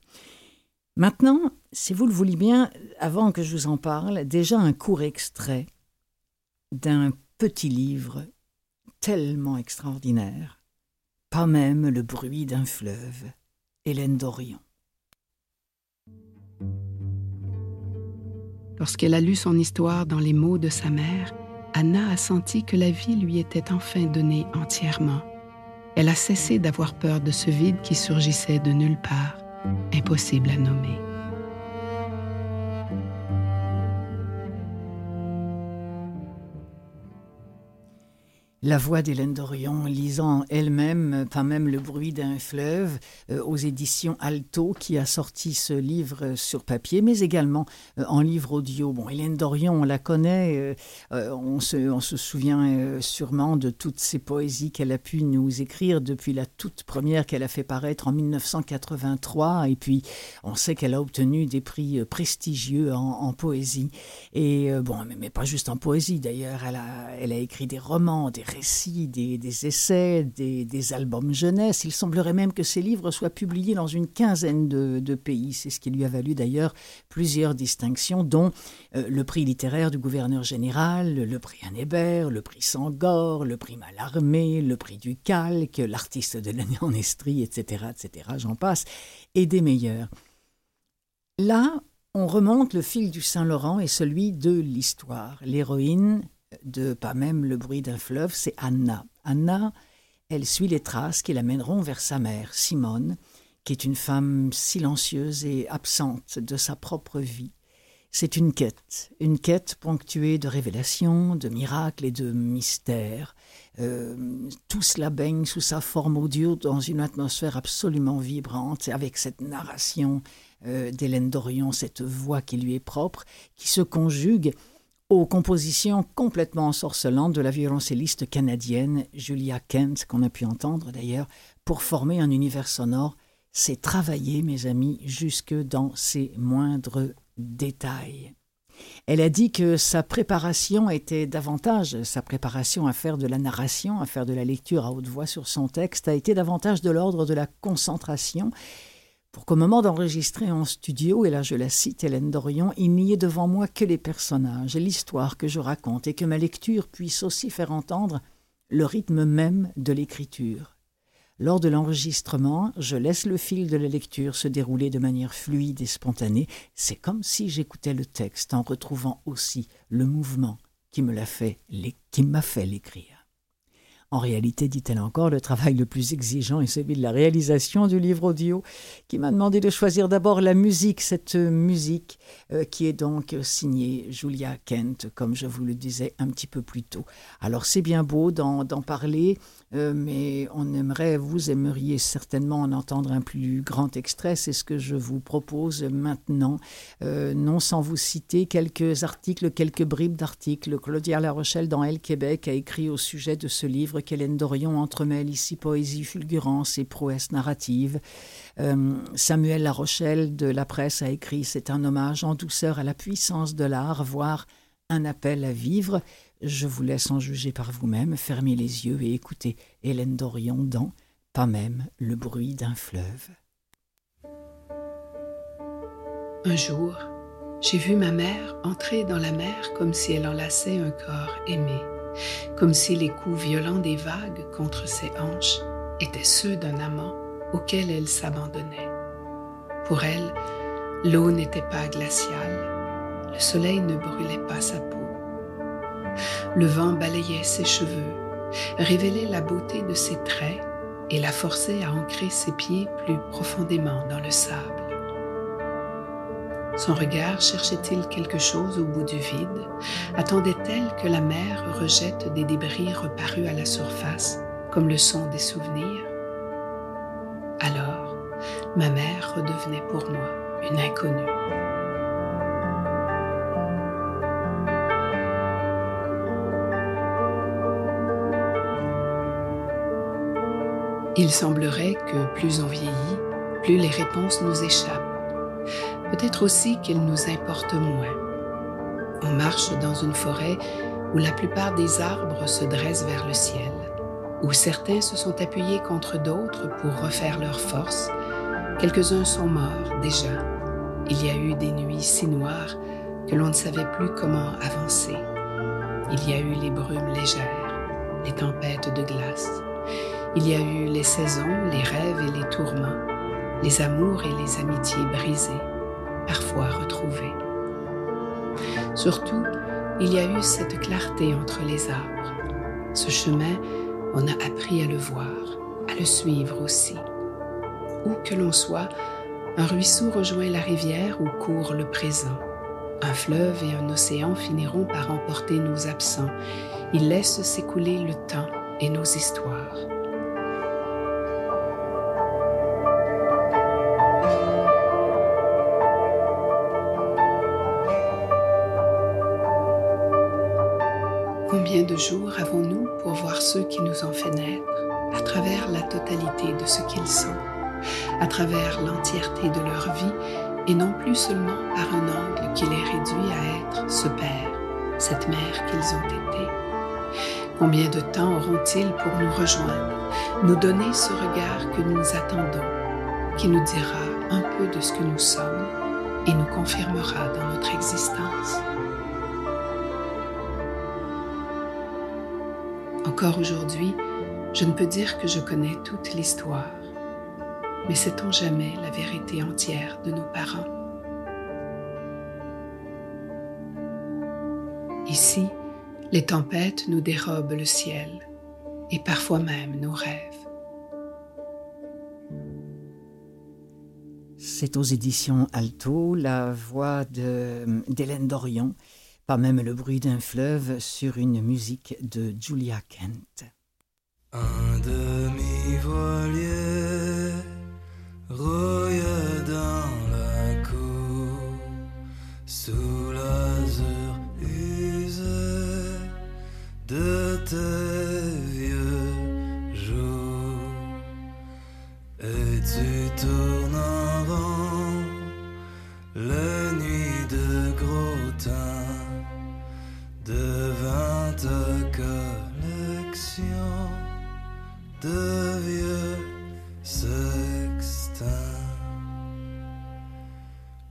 Maintenant, si vous le voulez bien, avant que je vous en parle, déjà un court extrait d'un petit livre tellement extraordinaire, pas même le bruit d'un fleuve Hélène Dorion. Lorsqu'elle a lu son histoire dans les mots de sa mère, Anna a senti que la vie lui était enfin donnée entièrement. Elle a cessé d'avoir peur de ce vide qui surgissait de nulle part, impossible à nommer. La voix d'Hélène Dorion lisant elle-même, pas même le bruit d'un fleuve, euh, aux éditions Alto, qui a sorti ce livre sur papier, mais également euh, en livre audio. Bon, Hélène Dorion, on la connaît, euh, on, se, souvient sûrement de toutes ces poésies qu'elle a pu nous écrire depuis la toute première qu'elle a fait paraître en 1983, et puis on sait qu'elle a obtenu des prix prestigieux en, poésie, et bon, mais, mais, pas juste en poésie d'ailleurs, elle a, elle a écrit des romans, des récits, des, essais, des, albums jeunesse. Il semblerait même que ces livres soient publiés dans une quinzaine de, pays. C'est ce qui lui a valu d'ailleurs plusieurs distinctions, dont euh, le prix littéraire du gouverneur général, le prix Anne le prix Sangor, le prix Mallarmé, le prix du Calque, l'artiste de l'année en Estrie, etc., etc., j'en passe, et des meilleurs. Là, on remonte le fil du Saint-Laurent et celui de l'histoire. L'héroïne de pas même le bruit d'un fleuve, c'est Anna. Anna, elle suit les traces qui l'amèneront vers sa mère, Simone, qui est une femme silencieuse et absente de sa propre vie. C'est une quête, une quête ponctuée de révélations, de miracles et de mystères. Euh, tout cela baigne sous sa forme audio dans une atmosphère absolument vibrante, avec cette narration euh, d'Hélène Dorion, cette voix qui lui est propre, qui se conjugue aux compositions complètement ensorcelantes de la violoncelliste canadienne Julia Kent, qu'on a pu entendre d'ailleurs, pour former un univers sonore. C'est travailler, mes amis, jusque dans ses moindres détails. Elle a dit que sa préparation était davantage, sa préparation à faire de la narration, à faire de la lecture à haute voix sur son texte, a été davantage de l'ordre de la concentration pour qu'au moment d'enregistrer en studio, et là je la cite Hélène Dorion, il n'y ait devant moi que les personnages et l'histoire que je raconte, et que ma lecture puisse aussi faire entendre le rythme même de l'écriture. Lors de l'enregistrement, je laisse le fil de la lecture se dérouler de manière fluide et spontanée. C'est comme si j'écoutais le texte en retrouvant aussi le mouvement qui qui m'a fait l'écrire. En réalité, dit-elle encore, le travail le plus exigeant est celui de la réalisation du livre audio, qui m'a demandé de choisir d'abord la musique, cette musique euh, qui est donc signée Julia Kent, comme je vous le disais un petit peu plus tôt. Alors c'est bien beau d'en parler, euh, mais on aimerait, vous aimeriez certainement en entendre un plus grand extrait. C'est ce que je vous propose maintenant, euh, non sans vous citer quelques articles, quelques bribes d'articles. Claudia La Rochelle dans Elle Québec a écrit au sujet de ce livre qu'Hélène Dorion entremêle ici poésie, fulgurance et prouesse narrative. Euh, Samuel La Rochelle de la presse a écrit C'est un hommage en douceur à la puissance de l'art, voire un appel à vivre. Je vous laisse en juger par vous-même, fermez les yeux et écoutez Hélène Dorion dans Pas même le bruit d'un fleuve. Un jour, j'ai vu ma mère entrer dans la mer comme si elle enlaçait un corps aimé, comme si les coups violents des vagues contre ses hanches étaient ceux d'un amant auquel elle s'abandonnait. Pour elle, l'eau n'était pas glaciale, le soleil ne brûlait pas sa peau. Le vent balayait ses cheveux, révélait la beauté de ses traits et la forçait à ancrer ses pieds plus profondément dans le sable. Son regard cherchait-il quelque chose au bout du vide? Attendait-elle que la mer rejette des débris reparus à la surface, comme le son des souvenirs? Alors, ma mère redevenait pour moi une inconnue. Il semblerait que plus on vieillit, plus les réponses nous échappent. Peut-être aussi qu'elles nous importent moins. On marche dans une forêt où la plupart des arbres se dressent vers le ciel, où certains se sont appuyés contre d'autres pour refaire leur force. Quelques-uns sont morts déjà. Il y a eu des nuits si noires que l'on ne savait plus comment avancer. Il y a eu les brumes légères, les tempêtes de glace, il y a eu les saisons, les rêves et les tourments, les amours et les amitiés brisées, parfois retrouvées. Surtout, il y a eu cette clarté entre les arbres. Ce chemin, on a appris à le voir, à le suivre aussi. Où que l'on soit, un ruisseau rejoint la rivière où court le présent. Un fleuve et un océan finiront par emporter nos absents. Ils laissent s'écouler le temps et nos histoires. Combien de jours avons-nous pour voir ceux qui nous ont fait naître à travers la totalité de ce qu'ils sont, à travers l'entièreté de leur vie et non plus seulement par un angle qui les réduit à être ce père, cette mère qu'ils ont été? Combien de temps auront-ils pour nous rejoindre, nous donner ce regard que nous attendons, qui nous dira un peu de ce que nous sommes et nous confirmera dans notre existence? Encore aujourd'hui, je ne peux dire que je connais toute l'histoire, mais sait-on jamais la vérité entière de nos parents? Ici, les tempêtes nous dérobent le ciel et parfois même nos rêves. C'est aux éditions Alto, la voix d'Hélène Dorion pas même le bruit d'un fleuve sur une musique de Julia Kent. Un demi-voilier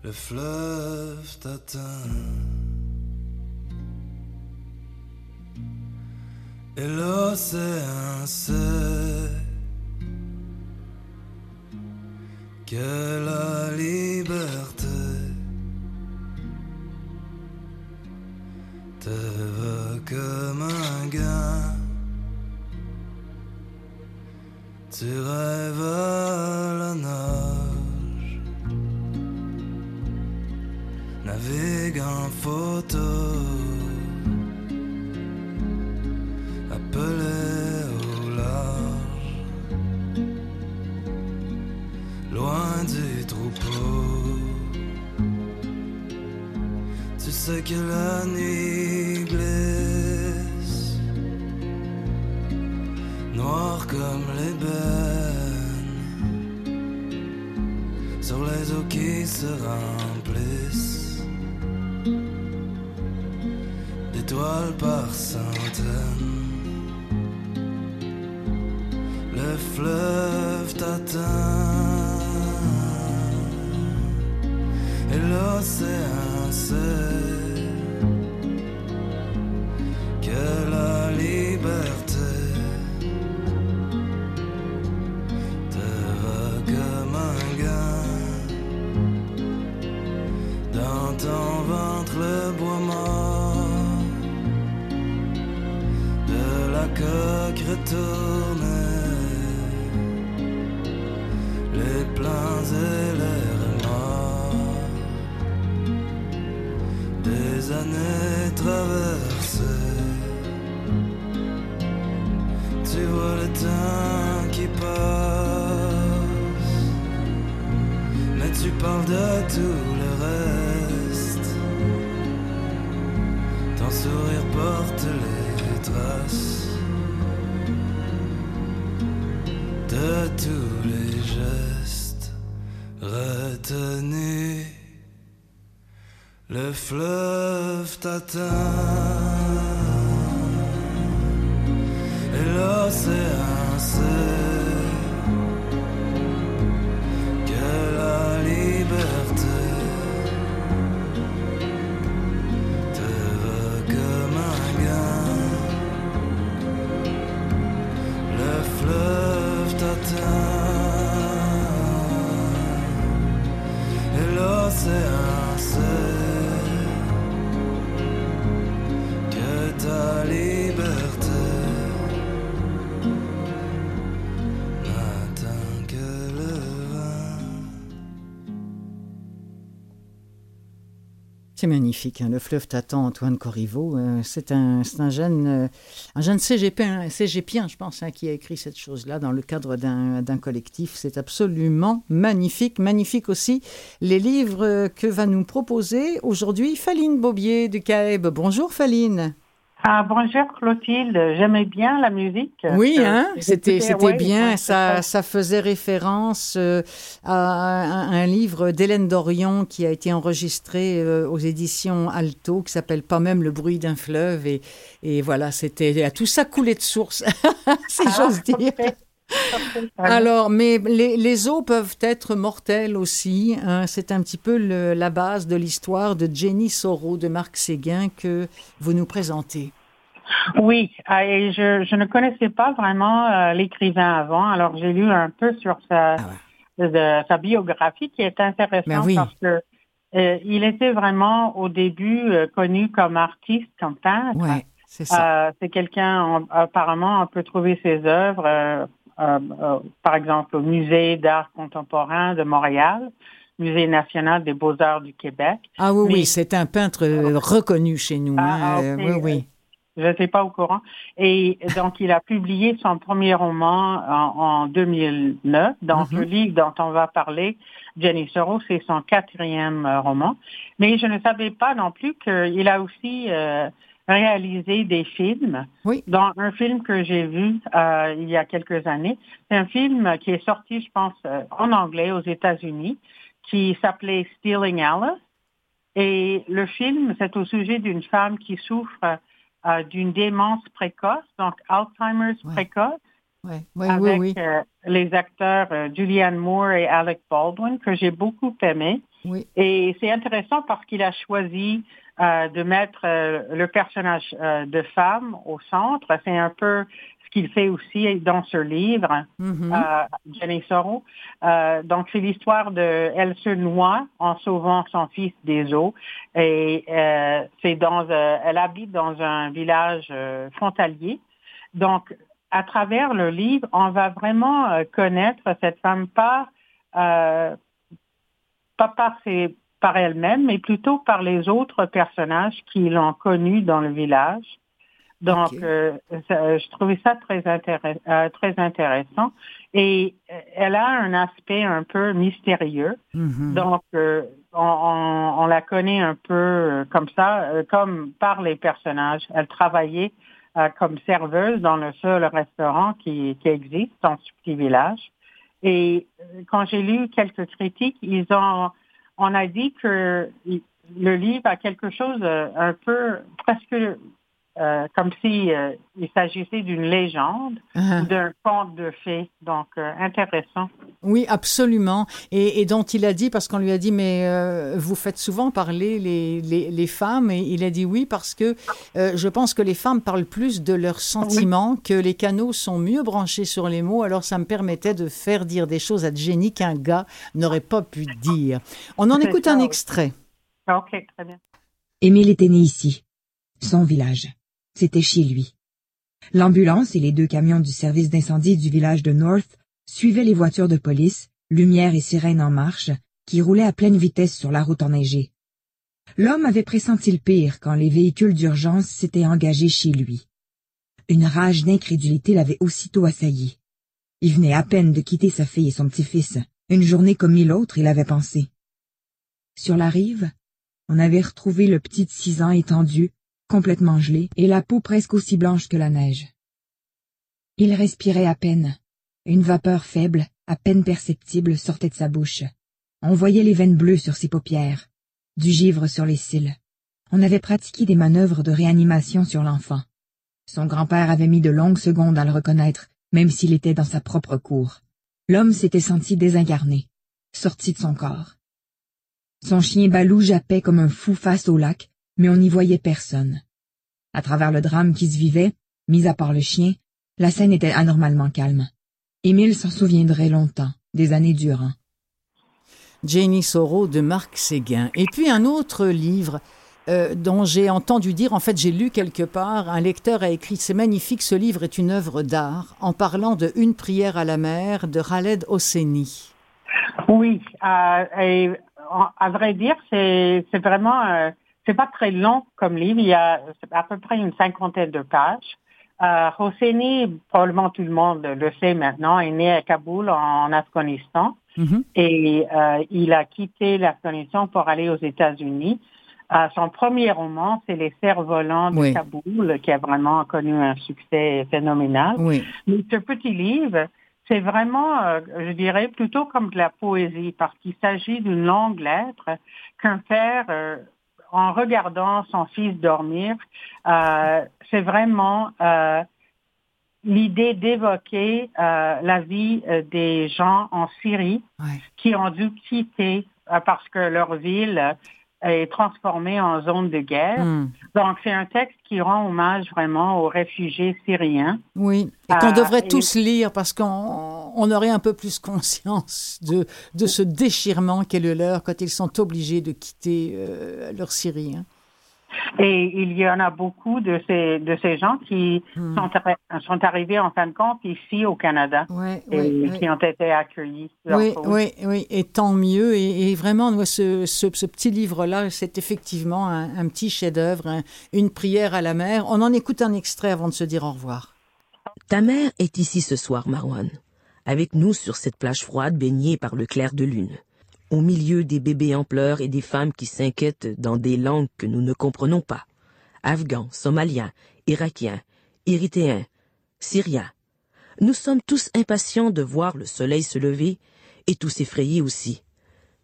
Le fleuve t'atteint. Et l'océan sait que la liberté sur les eaux qui se remplissent, d'étoiles par centaines. Le fleuve t'atteint et l'océan sait les plans et les remords des années traversées. Tu vois le temps qui passe, mais tu parles de tout fleuve t'atteint Magnifique, hein, le fleuve t'attend, Antoine Corriveau. Euh, c'est un, un jeune, euh, un jeune cégepien, cégepien, je pense, hein, qui a écrit cette chose-là dans le cadre d'un, collectif. C'est absolument magnifique. Magnifique aussi les livres que va nous proposer aujourd'hui Faline Bobier du CAEB. Bonjour Faline. Ah, bonjour Clotilde, j'aimais bien la musique. Oui, Euh, hein, c'était, c'était ouais, bien. ouais, ça, ça faisait référence euh, à un, un livre d'Hélène Dorion qui a été enregistré euh, aux éditions Alto, qui s'appelle Pas même le bruit d'un fleuve. Et, et voilà, c'était tout ça coulait de source, si Ah, j'ose dire. parfait. Alors, mais les, les eaux peuvent être mortelles aussi. hein. C'est un petit peu le- la base de l'histoire de Jenny Soro de Marc Séguin que vous nous présentez. Oui, ah, et je, je ne connaissais pas vraiment euh, l'écrivain avant, alors j'ai lu un peu sur sa, de- sa biographie qui est intéressante Ben oui. parce que euh, il était vraiment au début euh, connu comme artiste, comme peintre. Ouais, c'est ça. C'est quelqu'un, apparemment, on peut trouver ses œuvres, par exemple, au Musée d'art contemporain de Montréal, Musée national des beaux-arts du Québec. Ah oui, mais- oui, c'est un peintre euh, reconnu chez nous. hein. Ah, Euh, oui, oui. Je n'étais pas au courant. Et donc, il a publié son premier roman en, en 2009. Donc, Mhm. le livre dont on va parler, Jenny Soro, c'est son quatrième euh, roman. Mais je ne savais pas non plus qu'il a aussi euh, réalisé des films. Oui. Dans un film que j'ai vu euh, il y a quelques années, c'est un film qui est sorti, je pense, euh, en anglais aux États-Unis, qui s'appelait Stealing Alice. Et le film, c'est au sujet d'une femme qui souffre euh, d'une démence précoce, donc Alzheimer's Ouais. précoce, Ouais, avec oui, oui. euh, les acteurs Julianne Moore et Alec Baldwin, que j'ai beaucoup aimé. Oui. Et c'est intéressant parce qu'il a choisi euh, de mettre euh, le personnage euh, de femme au centre. C'est un peu ce qu'il fait aussi dans ce livre, Mhm. euh, Jenny Soro. Donc, c'est l'histoire de elle se noie en sauvant son fils des eaux. Et c'est dans, elle habite dans un village frontalier. Donc, à travers le livre, on va vraiment connaître cette femme par, euh, pas par, ses, par elle-même, mais plutôt par les autres personnages qui l'ont connue dans le village. Donc, euh, je trouvais ça très, euh, très intéressant. Et euh, elle a un aspect un peu mystérieux. Mm-hmm. Donc, on, la connaît un peu comme ça, comme par les personnages. Elle travaillait comme serveuse dans le seul restaurant qui, qui existe dans ce petit village. Et quand j'ai lu quelques critiques, ils ont, on a dit que le livre a quelque chose un peu presque euh, comme si euh, il s'agissait d'une légende ou d'un conte de fées. Donc, euh, intéressant. Oui, absolument. Et, dont il a dit, parce qu'on lui a dit, mais vous faites souvent parler les, les, femmes, et il a dit oui, parce que je pense que les femmes parlent plus de leurs sentiments, que les canaux sont mieux branchés sur les mots, alors ça me permettait de faire dire des choses à Jenny qu'un gars n'aurait pas pu dire. On en écoute un extrait. Ok, très bien. Émile était né ici, son village. C'était chez lui. L'ambulance et les deux camions du service d'incendie du village de North suivaient les voitures de police, lumière et sirènes en marche, qui roulaient à pleine vitesse sur la route enneigée. L'homme avait pressenti le pire quand les véhicules d'urgence s'étaient engagés chez lui. Une rage d'incrédulité l'avait aussitôt assailli. Il venait à peine de quitter sa fille et son petit-fils. Une journée comme mille autres, il avait pensé. Sur la rive, on avait retrouvé le petit de six ans étendu, complètement gelé, et la peau presque aussi blanche que la neige. Il respirait à peine. Une vapeur faible, à peine perceptible, sortait de sa bouche. On voyait les veines bleues sur ses paupières, du givre sur les cils. On avait pratiqué des manœuvres de réanimation sur l'enfant. Son grand-père avait mis de longues secondes à le reconnaître, même s'il était dans sa propre cour. L'homme s'était senti désincarné, sorti de son corps. Son chien Balou jappait comme un fou face au lac, mais on n'y voyait personne. À travers le drame qui se vivait, mis à part le chien, la scène était anormalement calme. Émile s'en souviendrait longtemps, des années durant. Jenny Soro de Marc Séguin. Et puis un autre livre euh, dont j'ai entendu dire, en fait j'ai lu quelque part, un lecteur a écrit C'est magnifique, ce livre est une œuvre d'art, en parlant de Une prière à la mer de Khaled Hosseini. Oui, euh, et à vrai dire, c'est vraiment euh, c'est pas très long comme livre. Il y a à peu près une cinquantaine de pages. Euh, Hosseini, probablement tout le monde le sait maintenant, est né à Kaboul, en Afghanistan. Mm-hmm. Et euh, il a quitté l'Afghanistan pour aller aux États-Unis. Euh, son premier roman, c'est Les cerfs-volants de Kaboul, qui a vraiment connu un succès phénoménal. Mais ce petit livre, c'est vraiment, euh, je dirais, plutôt comme de la poésie, parce qu'il s'agit d'une longue lettre qu'un père euh, en regardant son fils dormir, euh, c'est vraiment euh, l'idée d'évoquer euh, la vie des gens en Syrie qui ont dû quitter parce que leur ville est transformée en zone de guerre. Hmm. Donc, c'est un texte qui rend hommage vraiment aux réfugiés syriens. Oui, et qu'on devrait tous lire parce qu'on aurait un peu plus conscience de, de ce déchirement qu'est le leur quand ils sont obligés de quitter euh, leur Syrie. Hein. Et il y en a beaucoup de ces, de ces gens qui hmm. sont, sont, arrivés en fin de compte ici au Canada et qui ont été accueillis. Oui, oui, oui, et tant mieux. Et, vraiment, ce, ce, petit livre-là, c'est effectivement un, petit chef-d'œuvre, une prière à la mer. On en écoute un extrait avant de se dire au revoir. Ta mère est ici ce soir, Marwan, avec nous sur cette plage froide baignée par le clair de lune au milieu des bébés en pleurs et des femmes qui s'inquiètent dans des langues que nous ne comprenons pas. Afghans, Somaliens, Irakiens, Érythréens, Syriens. Nous sommes tous impatients de voir le soleil se lever et tous effrayés aussi,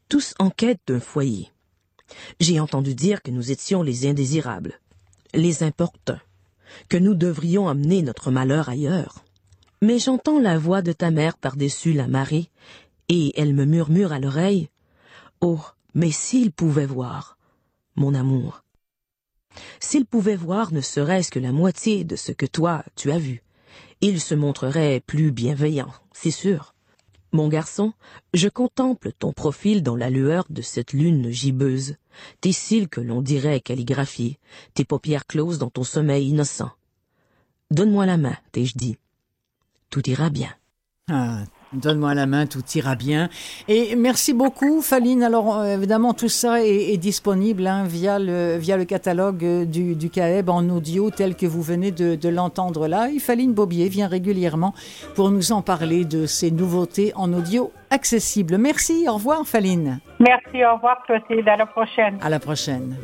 tous en quête d'un foyer. J'ai entendu dire que nous étions les indésirables, les importuns, que nous devrions amener notre malheur ailleurs. Mais j'entends la voix de ta mère par-dessus la marée, et elle me murmure à l'oreille Oh, mais s'il pouvait voir, mon amour. S'il pouvait voir ne serait-ce que la moitié de ce que toi tu as vu, il se montrerait plus bienveillant, c'est sûr. Mon garçon, je contemple ton profil dans la lueur de cette lune gibbeuse, tes cils que l'on dirait calligraphiés, tes paupières closes dans ton sommeil innocent. Donne-moi la main, t'ai-je dit. Tout ira bien. Ah, Donne-moi la main, tout ira bien. Et merci beaucoup, Faline. Alors, euh, évidemment, tout ça est, disponible hein, via, le, via le catalogue euh, du, du CAEB en audio tel que vous venez de, l'entendre là. Et Faline Bobier vient régulièrement pour nous en parler de ces nouveautés en audio accessibles. Merci, au revoir, Faline. Merci, au revoir, Clotilde. À la prochaine. À la prochaine.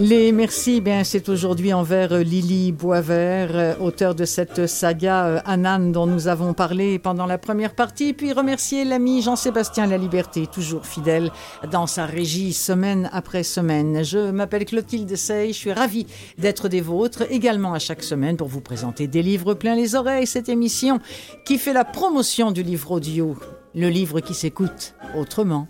Les merci, bien, c'est aujourd'hui envers euh, Lily Boisvert, euh, auteur de cette saga euh, Anan dont nous avons parlé pendant la première partie, puis remercier l'ami Jean-Sébastien La Liberté, toujours fidèle dans sa régie semaine après semaine. Je m'appelle Clotilde Sey, je suis ravie d'être des vôtres également à chaque semaine pour vous présenter des livres plein les oreilles, cette émission qui fait la promotion du livre audio, le livre qui s'écoute autrement.